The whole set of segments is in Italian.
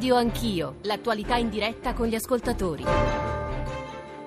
Radio Anch'io, l'attualità in diretta con gli ascoltatori.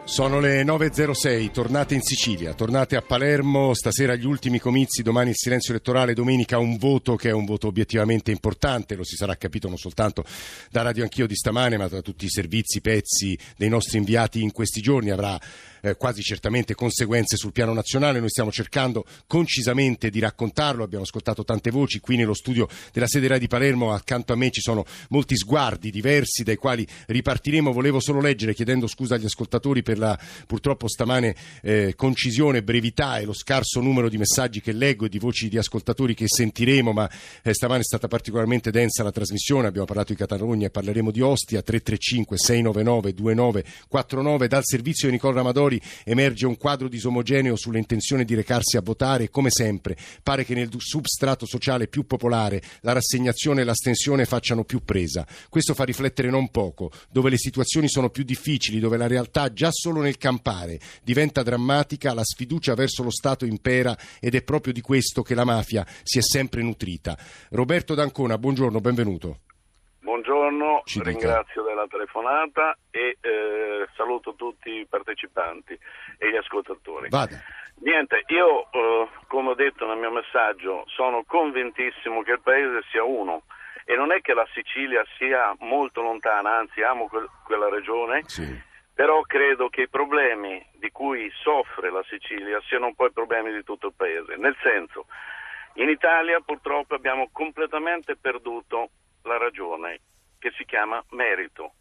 Sono le 9.06, tornate in Sicilia, tornate a Palermo, stasera gli ultimi comizi, domani il silenzio elettorale, domenica un voto che è un voto obiettivamente importante, lo si sarà capito non soltanto da Radio Anch'io di stamane ma da tutti i servizi, pezzi dei nostri inviati in questi giorni, avrà eh, quasi certamente conseguenze sul piano nazionale, noi stiamo cercando concisamente di raccontarlo, abbiamo ascoltato tante voci, qui nello studio della sede Rai di Palermo. Accanto a me ci sono molti sguardi diversi dai quali ripartiremo, volevo solo leggere chiedendo scusa agli ascoltatori per la purtroppo stamane eh, concisione, brevità e lo scarso numero di messaggi che leggo e di voci di ascoltatori che sentiremo, ma eh, stamane è stata particolarmente densa la trasmissione, abbiamo parlato di Catalogna e parleremo di Ostia, 335 699 2949 dal servizio di Nicola Ramadori emerge un quadro disomogeneo sulle intenzioni di recarsi a votare e come sempre pare che nel substrato sociale più popolare la rassegnazione e l'astensione facciano più presa. Questo fa riflettere non poco, dove le situazioni sono più difficili, dove la realtà già solo nel campare diventa drammatica, la sfiducia verso lo Stato impera ed è proprio di questo che la mafia si è sempre nutrita. Roberto D'Ancona, buongiorno, benvenuto. Buongiorno, Ci ringrazio dica. della telefonata e eh, saluto tutti i partecipanti e gli ascoltatori. Vada. Niente, io eh, come ho detto nel mio messaggio sono convintissimo che il paese sia uno e non è che la Sicilia sia molto lontana, anzi amo que- quella regione, sì. però credo che i problemi di cui soffre la Sicilia siano un po' i problemi di tutto il paese, nel senso in Italia purtroppo abbiamo completamente perduto la ragione che si chiama merito.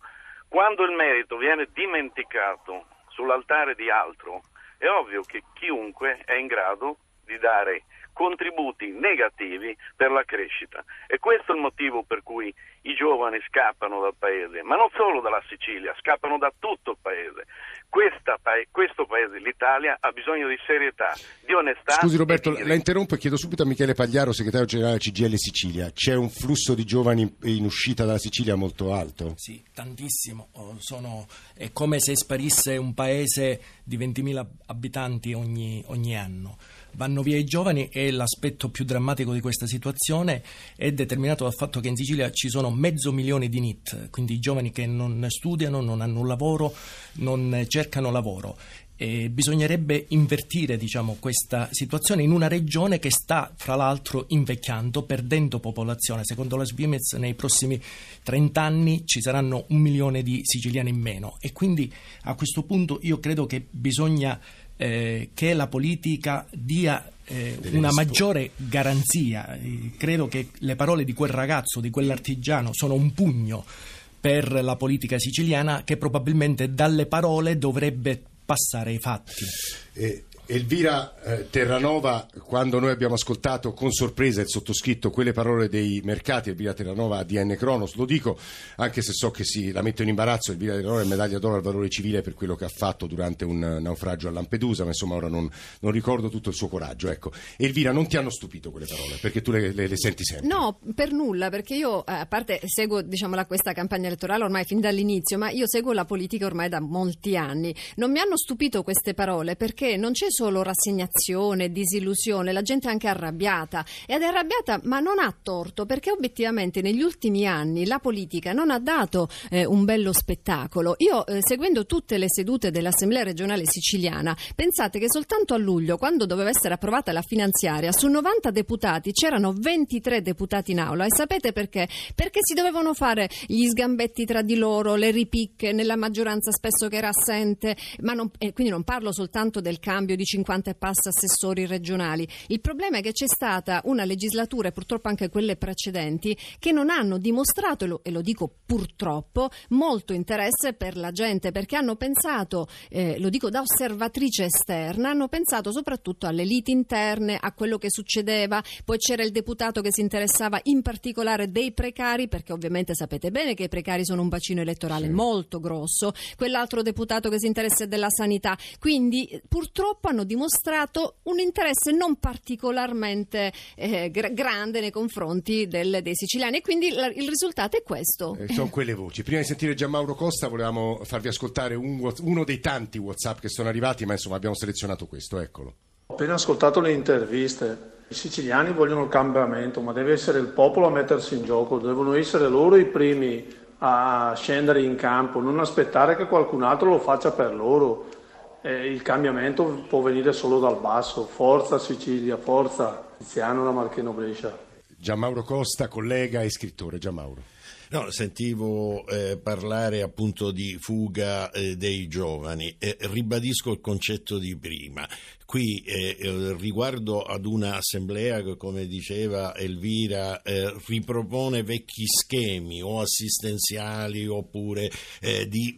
Quando il merito viene dimenticato sull'altare di altro, è ovvio che chiunque è in grado di dare contributi negativi per la crescita. E questo è il motivo per cui i giovani scappano dal paese, ma non solo dalla Sicilia, scappano da tutto il paese. Questa, questo paese, l'Italia, ha bisogno di serietà, di onestà. Scusi Roberto, la interrompo e chiedo subito a Michele Pagliaro, segretario generale CGL Sicilia. C'è un flusso di giovani in uscita dalla Sicilia molto alto? Sì, tantissimo. Oh, sono, è come se sparisse un paese di 20.000 abitanti ogni, ogni anno vanno via i giovani e l'aspetto più drammatico di questa situazione è determinato dal fatto che in Sicilia ci sono mezzo milione di NIT, quindi giovani che non studiano, non hanno un lavoro, non cercano lavoro. E bisognerebbe invertire diciamo, questa situazione in una regione che sta, fra l'altro, invecchiando, perdendo popolazione. Secondo la Svimez, nei prossimi 30 anni ci saranno un milione di siciliani in meno. E quindi a questo punto io credo che bisogna eh, che la politica dia eh, una maggiore garanzia. Eh, credo che le parole di quel ragazzo, di quell'artigiano, sono un pugno per la politica siciliana che probabilmente dalle parole dovrebbe passare ai fatti. Eh, Elvira eh, Terranova, quando noi abbiamo ascoltato con sorpresa il sottoscritto quelle parole dei mercati, Elvira Terranova a DN Cronos, lo dico anche se so che si la metto in imbarazzo, Elvira Terranova è medaglia d'oro al valore civile per quello che ha fatto durante un naufragio a Lampedusa, ma insomma ora non, non ricordo tutto il suo coraggio. Ecco. Elvira, non ti hanno stupito quelle parole, perché tu le, le, le senti sempre? No, per nulla, perché io eh, a parte seguo diciamo, la, questa campagna elettorale ormai fin dall'inizio, ma io seguo la politica ormai da molti anni. Non mi hanno stupito queste parole perché non c'è solo rassegnazione, disillusione, la gente è anche arrabbiata ed è arrabbiata ma non ha torto perché obiettivamente negli ultimi anni la politica non ha dato eh, un bello spettacolo. Io eh, seguendo tutte le sedute dell'Assemblea regionale siciliana, pensate che soltanto a luglio, quando doveva essere approvata la finanziaria, su 90 deputati c'erano 23 deputati in aula e sapete perché? Perché si dovevano fare gli sgambetti tra di loro, le ripicche nella maggioranza spesso che era assente, ma non, eh, quindi non parlo soltanto del cambio di 50 50 e passa assessori regionali. Il problema è che c'è stata una legislatura e purtroppo anche quelle precedenti che non hanno dimostrato, e lo, e lo dico purtroppo, molto interesse per la gente perché hanno pensato, eh, lo dico da osservatrice esterna, hanno pensato soprattutto alle liti interne, a quello che succedeva, poi c'era il deputato che si interessava in particolare dei precari perché ovviamente sapete bene che i precari sono un bacino elettorale sì. molto grosso, quell'altro deputato che si interessa della sanità, quindi purtroppo hanno dimostrato un interesse non particolarmente eh, grande nei confronti del, dei siciliani e quindi la, il risultato è questo. Eh, sono quelle voci. Prima di sentire Gianmauro Costa volevamo farvi ascoltare un, uno dei tanti WhatsApp che sono arrivati, ma insomma abbiamo selezionato questo, eccolo. Ho appena ascoltato le interviste. I siciliani vogliono il cambiamento, ma deve essere il popolo a mettersi in gioco, devono essere loro i primi a scendere in campo, non aspettare che qualcun altro lo faccia per loro. Eh, il cambiamento può venire solo dal basso. Forza Sicilia, forza Tiziano da Marcheno Brescia. Gianmauro Costa, collega e scrittore. Gianmauro. No, sentivo eh, parlare appunto di fuga eh, dei giovani. Eh, ribadisco il concetto di prima. Qui eh, eh, riguardo ad un'assemblea che, come diceva Elvira, eh, ripropone vecchi schemi o assistenziali oppure di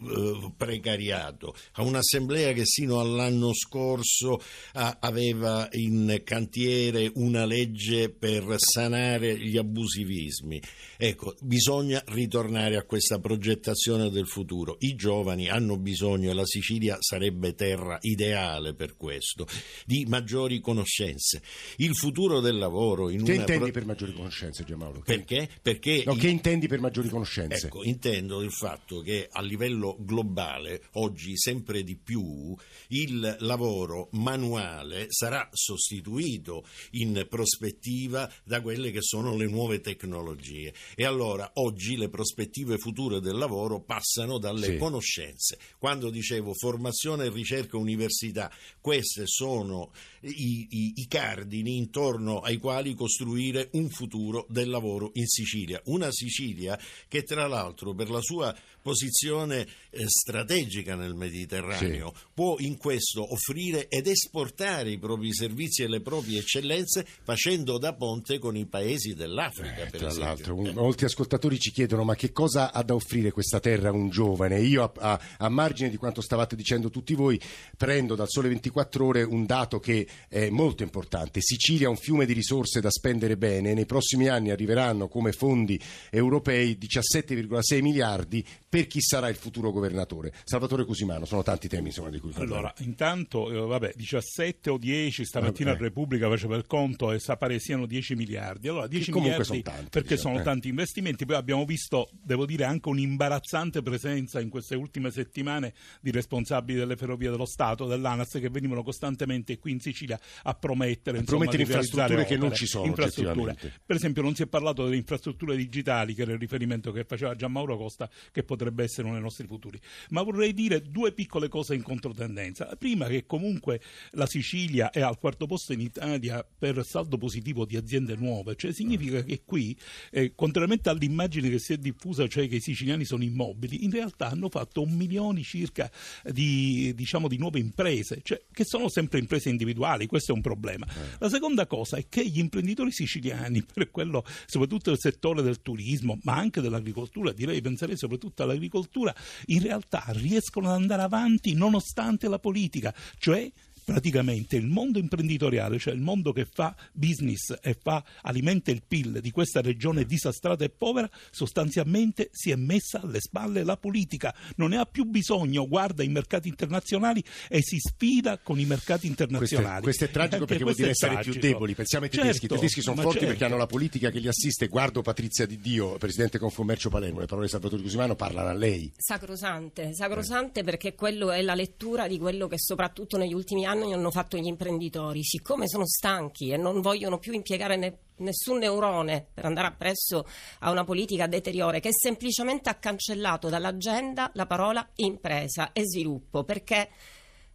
precariato, a un'assemblea che sino all'anno scorso aveva in cantiere una legge per sanare gli abusivismi. Ecco, bisogna ritornare a questa progettazione del futuro. I giovani hanno bisogno e la Sicilia sarebbe terra ideale per questo, di maggiori conoscenze. Il futuro del lavoro in Che una intendi pro... per maggiori conoscenze, Gianmauro? Perché? Perché no, che intendi per maggiori conoscenze? Ecco, intendo il fatto che a livello globale oggi sempre di più il lavoro manuale sarà sostituito in prospettiva da quelle che sono le nuove tecnologie e allora oggi le prospettive future del lavoro passano dalle sì. conoscenze. Quando dicevo formazione, ricerca, università, queste sono i, i, i cardini intorno ai quali costruire un futuro del lavoro in Sicilia. Una Sicilia che tra l'altro per la sua posizione eh, strategica nel Mediterraneo sì. può in questo offrire ed esportare i propri servizi e le proprie eccellenze facendo da ponte con i paesi dell'Africa. Eh, tra esempio. l'altro, un, molti ascoltatori ci chiedono ma che cosa ha da offrire questa terra a un giovane? Io a, a, a margine di quanto stavate dicendo tutti voi prendo dal Sole 24 Ore un dato che è molto importante. Sicilia ha un fiume di risorse da spendere bene, nei prossimi anni arriveranno come fondi europei 17,6 miliardi per chi sarà il futuro governatore. Salvatore Cusimano, sono tanti temi insomma, di cui parlare. Allora, intanto, eh, vabbè, 17 o 10, stamattina eh, Repubblica faceva il conto e sa pare siano 10 miliardi. Allora, 10 miliardi sono tanti, perché diciamo, sono eh. tanti investimenti, poi abbiamo visto, devo dire, anche un'imbarazzante presenza in queste ultime settimane di responsabili delle ferrovie dello Stato, dell'ANAS, che venivano costantemente qui in Sicilia a promettere, insomma, promettere infrastrutture opere, che non ci sono. Per esempio non si è parlato delle infrastrutture digitali, che era il riferimento che faceva Gianmauro Costa, che potrebbe essere uno dei nostri futuri. Ma vorrei dire due piccole cose in controtendenza. La prima che comunque la Sicilia è al quarto posto in Italia per saldo positivo di aziende nuove, cioè significa che qui, eh, contrariamente all'immagine che si è diffusa, cioè che i siciliani sono immobili, in realtà hanno fatto un milione circa di, diciamo, di nuove imprese, cioè, che sono sempre imprese individuali, questo è un problema. Eh. La seconda cosa è che gli imprenditori siciliani, per quello, soprattutto del settore del turismo, ma anche dell'agricoltura, direi penserei soprattutto all'agricoltura, in realtà riescono ad andare avanti nonostante la politica, cioè praticamente il mondo imprenditoriale, cioè il mondo che fa business e fa, alimenta il PIL di questa regione disastrata e povera, sostanzialmente si è messa alle spalle la politica, non ne ha più bisogno, guarda i mercati internazionali e si sfida con i mercati internazionali. Questo è, questo è tragico perché vuol dire essere più deboli, pensiamo ai tedeschi, certo, i tedeschi sono forti certo. perché hanno la politica che li assiste, guardo Patrizia Di Dio, Presidente Confommercio Palermo, le parole di Salvatore Cusimano parlano a lei. Sacrosante, sacrosante eh. perché quello è la lettura di quello che soprattutto negli ultimi anni anni hanno fatto gli imprenditori, siccome sono stanchi e non vogliono più impiegare ne- nessun neurone per andare appresso a una politica deteriore, che semplicemente ha cancellato dall'agenda la parola impresa e sviluppo, perché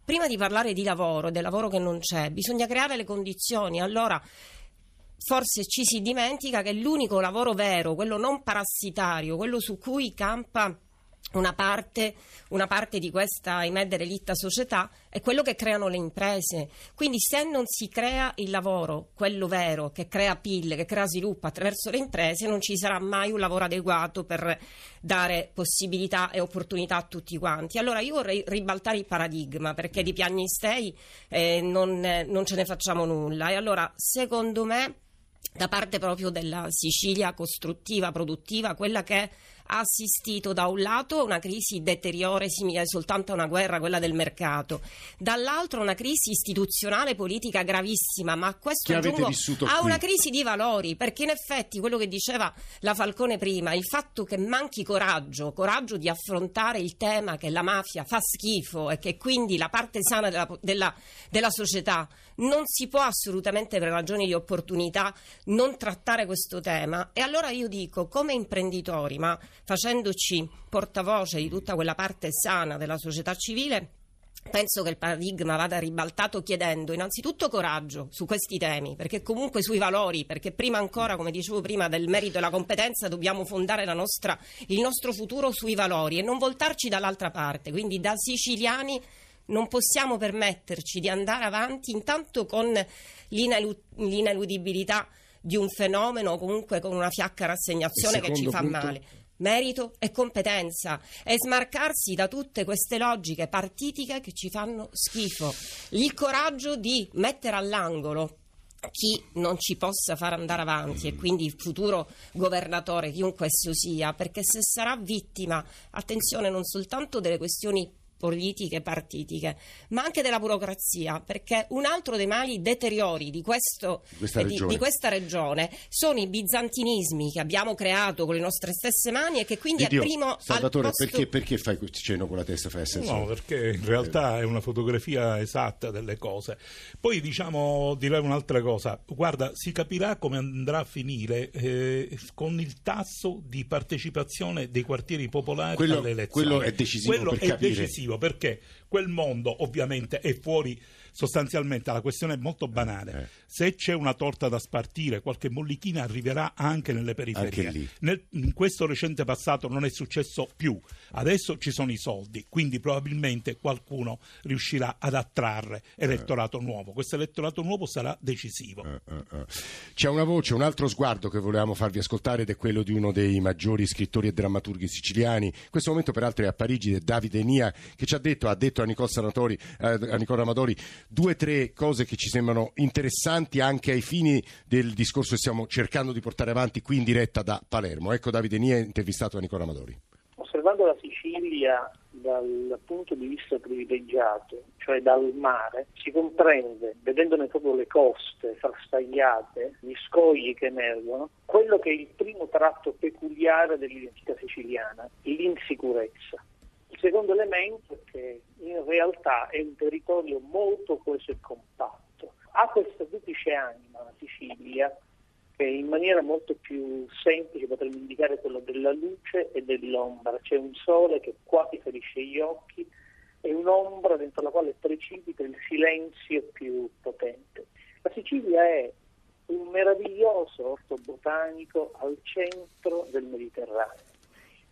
prima di parlare di lavoro, del lavoro che non c'è, bisogna creare le condizioni. Allora, forse ci si dimentica che l'unico lavoro vero, quello non parassitario, quello su cui campa una parte, una parte, di questa, ahimè, derelitta società è quello che creano le imprese. Quindi se non si crea il lavoro, quello vero, che crea PIL, che crea sviluppo attraverso le imprese, non ci sarà mai un lavoro adeguato per dare possibilità e opportunità a tutti quanti. Allora io vorrei ribaltare il paradigma, perché di piagnistei eh, non, eh, non ce ne facciamo nulla. E allora, secondo me, da parte proprio della Sicilia costruttiva, produttiva, quella che ha assistito da un lato a una crisi deteriore simile soltanto a una guerra, quella del mercato, dall'altro una crisi istituzionale politica gravissima, ma a questo aggiungo a una crisi di valori, perché in effetti quello che diceva la Falcone prima, il fatto che manchi coraggio, coraggio di affrontare il tema che la mafia fa schifo e che quindi la parte sana della, della, della società non si può assolutamente per ragioni di opportunità non trattare questo tema. E allora io dico come imprenditori, ma facendoci portavoce di tutta quella parte sana della società civile Penso che il paradigma vada ribaltato chiedendo innanzitutto coraggio su questi temi, perché comunque sui valori, perché prima ancora, come dicevo prima, del merito e la competenza dobbiamo fondare nostra, il nostro futuro sui valori e non voltarci dall'altra parte. Quindi da siciliani non possiamo permetterci di andare avanti intanto con l'ineludibilità di un fenomeno o comunque con una fiacca rassegnazione che ci fa punto... male merito e competenza e smarcarsi da tutte queste logiche partitiche che ci fanno schifo. Il coraggio di mettere all'angolo chi non ci possa far andare avanti e quindi il futuro governatore, chiunque esso sia, perché se sarà vittima, attenzione, non soltanto delle questioni politiche partitiche, ma anche della burocrazia, perché un altro dei mali deteriori di, questo, questa, di, di questa, regione sono i bizantinismi che abbiamo creato con le nostre stesse mani e che quindi Dio, è primo Salvatore, posto... perché, perché, fai questo cenno con la testa? Fai senso? No, perché in realtà è una fotografia esatta delle cose. Poi diciamo, direi un'altra cosa, guarda, si capirà come andrà a finire eh, con il tasso di partecipazione dei quartieri popolari quello, alle elezioni. Quello è decisivo quello per è capire. Decisivo perché quel mondo ovviamente è fuori sostanzialmente la questione è molto banale. Eh. Se c'è una torta da spartire, qualche mollichina arriverà anche nelle periferie. Anche Nel, in questo recente passato non è successo più. Adesso ci sono i soldi, quindi probabilmente qualcuno riuscirà ad attrarre elettorato eh. nuovo. Questo elettorato nuovo sarà decisivo. Eh, eh, eh, c'è una voce, un altro sguardo che volevamo farvi ascoltare ed è quello di uno dei maggiori scrittori e drammaturghi siciliani. In questo momento, peraltro, è a Parigi, è Davide Nia, che ci ha detto, ha detto a Nicole, Sanatori, eh, a Nicole Ramadori due o tre cose che ci sembrano interessanti anche ai fini del discorso che stiamo cercando di portare avanti qui in diretta da Palermo. Ecco Davide Nia intervistato da Nicola Amadori. Osservando la Sicilia dal punto di vista privilegiato, cioè dal mare, si comprende, vedendone proprio le coste frastagliate, gli scogli che emergono, quello che è il primo tratto peculiare dell'identità siciliana, l'insicurezza. Il secondo elemento è che in realtà è un territorio molto coeso e compatto. Ha questa duplice anima la Sicilia che in maniera molto più semplice potremmo indicare quello della luce e dell'ombra. C'è un sole che quasi ferisce gli occhi e un'ombra dentro la quale precipita il silenzio più potente. La Sicilia è un meraviglioso orto botanico al centro del Mediterraneo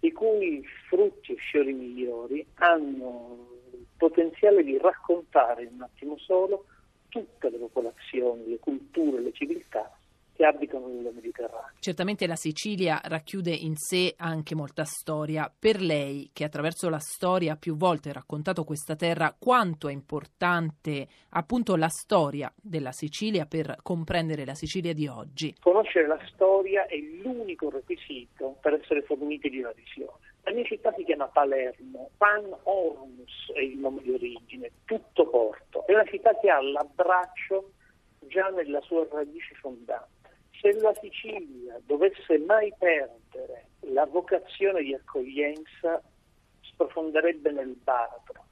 i cui frutti e fiori migliori hanno il potenziale di raccontare in un attimo solo tutte le popolazioni, le culture, le civiltà che abitano nel Mediterraneo. Certamente la Sicilia racchiude in sé anche molta storia. Per lei, che attraverso la storia ha più volte raccontato questa terra, quanto è importante appunto la storia della Sicilia per comprendere la Sicilia di oggi? Conoscere la storia è l'unico requisito per essere forniti di una visione. La mia città si chiama Palermo, Pan Ormus è il nome di origine, tutto porto. È una città che ha l'abbraccio già nella sua radice fondante se la Sicilia dovesse mai perdere la vocazione di accoglienza, sprofonderebbe nel baratro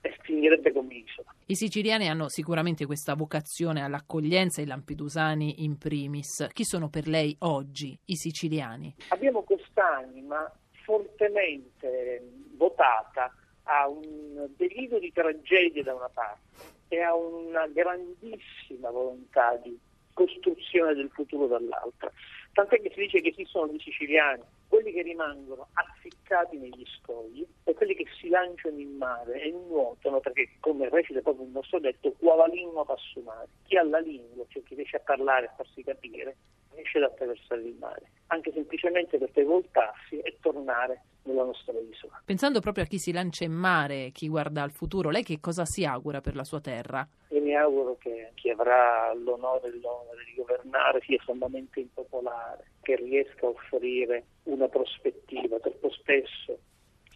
e finirebbe come isola. I siciliani hanno sicuramente questa vocazione all'accoglienza, i lampedusani in primis. Chi sono per lei oggi i siciliani? Abbiamo quest'anima fortemente votata a un delirio di tragedia da una parte e a una grandissima volontà di costruzione del futuro dall'altra. Tant'è che si dice che esistono dei siciliani, quelli che rimangono afficcati negli scogli e quelli che si lanciano in mare e nuotano perché, come recita proprio il nostro detto, qua la lingua passa mare. Chi ha la lingua, cioè chi riesce a parlare, a farsi capire, riesce ad attraversare il mare, anche semplicemente per voltarsi e tornare nella nostra isola. Pensando proprio a chi si lancia in mare, chi guarda al futuro, lei che cosa si augura per la sua terra? Io mi auguro che chi avrà l'onore e l'onore di governare sia sommamente impopolare, che riesca a offrire una prospettiva. Troppo spesso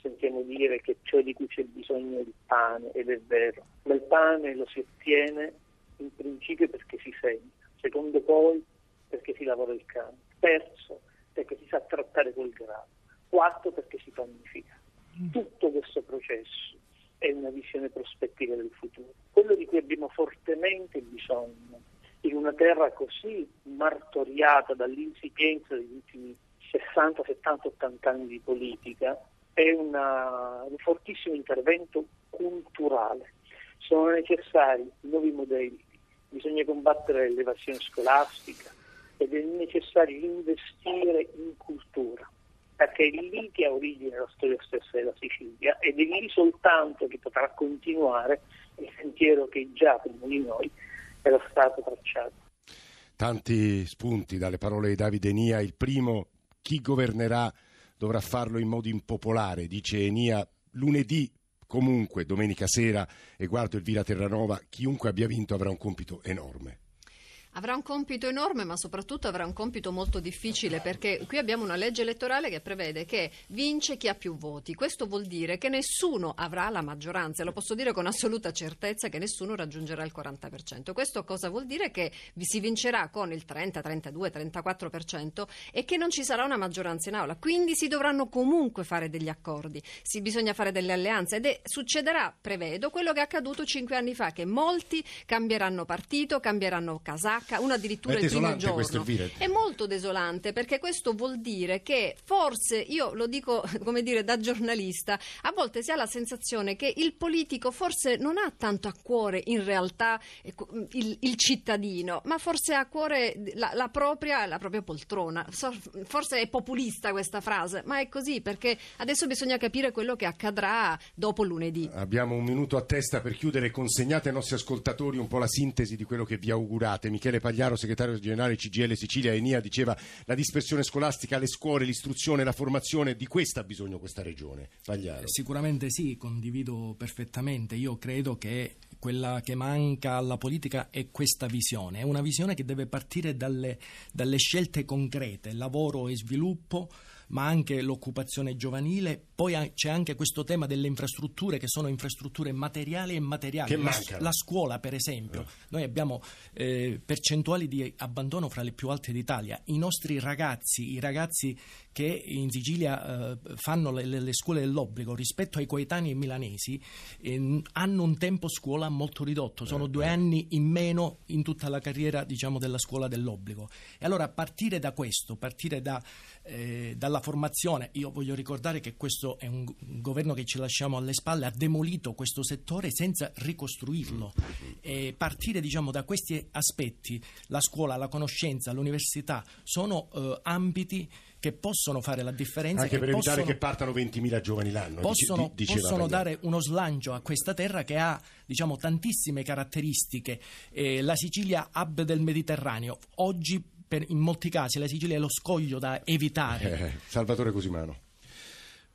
sentiamo dire che ciò di cui c'è bisogno è il pane, ed è vero, ma il pane lo si ottiene in principio perché si segna, secondo poi perché si lavora il campo, terzo perché si sa trattare quel grano, quarto perché si panifica. Mm. Tutto questo processo è una visione prospettiva del futuro, quello di cui abbiamo fortemente bisogno in una terra così martoriata dall'insipienza degli ultimi 60, 70, 80 anni di politica è una, un fortissimo intervento culturale. Sono necessari nuovi modelli, bisogna combattere l'evasione scolastica ed è necessario investire in cultura, perché è lì che ha origine la storia stessa della Sicilia ed è lì soltanto che potrà continuare il sentiero che già prima di noi era stato tracciato. Tanti spunti dalle parole di Davide Nia. Il primo, chi governerà dovrà farlo in modo impopolare, dice Enia. Lunedì comunque, domenica sera, e guardo Elvira Terranova, chiunque abbia vinto avrà un compito enorme. Avrà un compito enorme, ma soprattutto avrà un compito molto difficile perché qui abbiamo una legge elettorale che prevede che vince chi ha più voti. Questo vuol dire che nessuno avrà la maggioranza, lo posso dire con assoluta certezza che nessuno raggiungerà il 40%. Questo cosa vuol dire? Che si vincerà con il 30, 32, 34% e che non ci sarà una maggioranza in aula. Quindi si dovranno comunque fare degli accordi, si bisogna fare delle alleanze ed è, succederà, prevedo, quello che è accaduto cinque anni fa, che molti cambieranno partito, cambieranno casacca attacca, uno addirittura il primo giorno. È molto desolante perché questo vuol dire che forse, io lo dico come dire da giornalista, a volte si ha la sensazione che il politico forse non ha tanto a cuore in realtà ecco, il, il cittadino, ma forse ha a cuore la, la, propria, la propria poltrona. Forse è populista questa frase, ma è così perché adesso bisogna capire quello che accadrà dopo lunedì. Abbiamo un minuto a testa per chiudere, consegnate ai nostri ascoltatori un po' la sintesi di quello che vi augurate. Michele Michele Pagliaro, segretario generale CGL Sicilia Enia, diceva la dispersione scolastica, le scuole, l'istruzione, la formazione, di questa ha bisogno questa regione. Pagliaro. Sicuramente sì, condivido perfettamente. Io credo che quella che manca alla politica è questa visione, è una visione che deve partire dalle, dalle scelte concrete, lavoro e sviluppo ma anche l'occupazione giovanile. Poi c'è anche questo tema delle infrastrutture che sono infrastrutture materiali e immateriali. La, la, scuola, per esempio. Eh. Noi abbiamo eh, percentuali di abbandono fra le più alte d'Italia. I nostri ragazzi, i ragazzi che in Sicilia eh, fanno le, le, scuole dell'obbligo rispetto ai coetanei milanesi eh, hanno un tempo scuola molto ridotto, sono eh, due eh. anni in meno in tutta la carriera diciamo, della scuola dell'obbligo. E allora partire da questo, partire da, eh, dalla formazione, io voglio ricordare che questo è un governo che ci lasciamo alle spalle, ha demolito questo settore senza ricostruirlo. E partire diciamo, da questi aspetti, la scuola, la conoscenza, l'università, sono eh, ambiti che possono fare la differenza. Anche per evitare possono, che partano 20.000 giovani l'anno. Possono, possono dare uno slancio a questa terra che ha diciamo, tantissime caratteristiche. Eh, la Sicilia, hub del Mediterraneo, oggi per, in molti casi la Sicilia è lo scoglio da evitare. Eh, Salvatore Cosimano.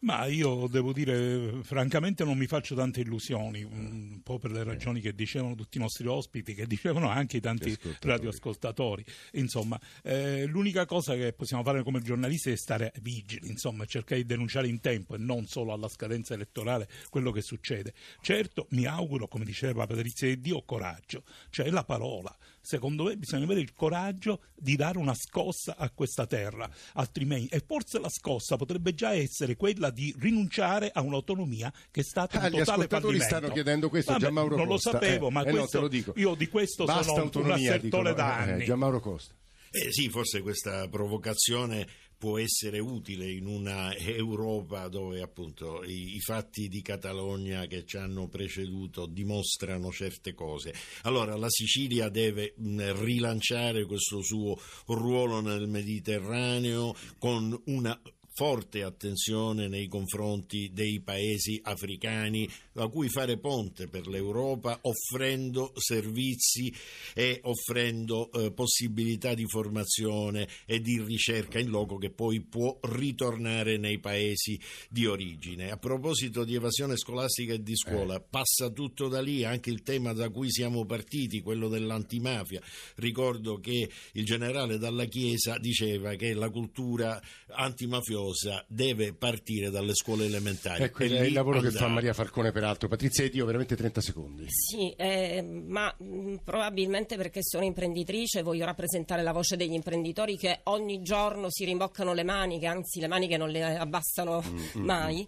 Ma io devo dire, francamente non mi faccio tante illusioni, un po' per le ragioni che dicevano tutti i nostri ospiti, che dicevano anche i tanti radioascoltatori. Insomma, eh, l'unica cosa che possiamo fare come giornalisti è stare vigili, insomma, cercare di denunciare in tempo e non solo alla scadenza elettorale quello che succede. Certo, mi auguro, come diceva Patrizia di Dio, coraggio, cioè la parola. Secondo me bisogna avere il coraggio di dare una scossa a questa terra, altrimenti, e forse la scossa potrebbe già essere quella di rinunciare a un'autonomia che è stata ah, un totale fallimento. stanno chiedendo questo, Vabbè, Gianmauro non Costa. lo sapevo, eh, ma eh questo, no, io di questo Basta sono un assertore da eh, anni. Gianmauro Costa. Eh sì, forse questa provocazione può essere utile in una Europa dove appunto i, i, fatti di Catalogna che ci hanno preceduto dimostrano certe cose. Allora la Sicilia deve mh, rilanciare questo suo ruolo nel Mediterraneo con una forte attenzione nei confronti dei paesi africani a cui fare ponte per l'Europa offrendo servizi e offrendo eh, possibilità di formazione e di ricerca in loco che poi può ritornare nei paesi di origine. A proposito di evasione scolastica e di scuola, eh. passa tutto da lì, anche il tema da cui siamo partiti, quello dell'antimafia. Ricordo che il generale Dalla Chiesa diceva che la cultura antimafiosa cosa deve partire dalle scuole elementari. Ecco il, il lavoro andare. che fa Maria Falcone peraltro. Patrizia ed io veramente 30 secondi. Sì, eh, ma mh, mm, probabilmente perché sono imprenditrice voglio rappresentare la voce degli imprenditori che ogni giorno si rimboccano le maniche, anzi le maniche non le abbassano mm, mm mai.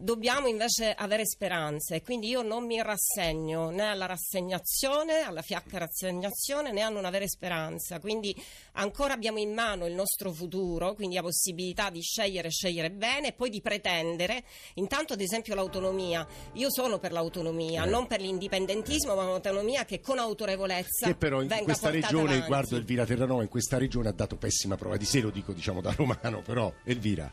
Dobbiamo invece avere speranze. Quindi io non mi rassegno né alla rassegnazione, alla fiacca rassegnazione, né a non avere speranza. Quindi ancora abbiamo in mano il nostro futuro, quindi la possibilità di scegliere, scegliere bene e poi di pretendere. Intanto, ad esempio, l'autonomia. Io sono per l'autonomia, eh. non per l'indipendentismo, ma un'autonomia che con autorevolezza. Che però in questa regione, avanti. guardo Elvira Terranova, in questa regione ha dato pessima prova di sé, lo dico diciamo da romano, però Elvira.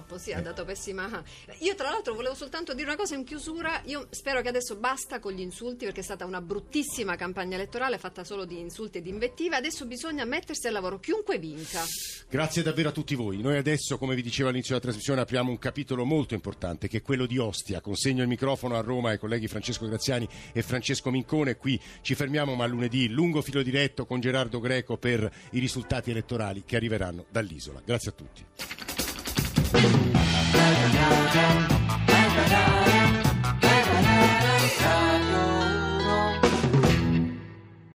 Purtroppo sì, ha dato pessima. Io tra l'altro volevo soltanto dire una cosa in chiusura. Io spero che adesso basta con gli insulti perché è stata una bruttissima campagna elettorale fatta solo di insulti e di invettive. Adesso bisogna mettersi al lavoro, chiunque vinca. Grazie davvero a tutti voi. Noi adesso, come vi dicevo all'inizio della trasmissione, apriamo un capitolo molto importante che è quello di Ostia. Consegno il microfono a Roma ai colleghi Francesco Graziani e Francesco Mincone. Qui ci fermiamo, ma lunedì lungo filo diretto con Gerardo Greco per i risultati elettorali che arriveranno dall'isola. Grazie a tutti. Thank you.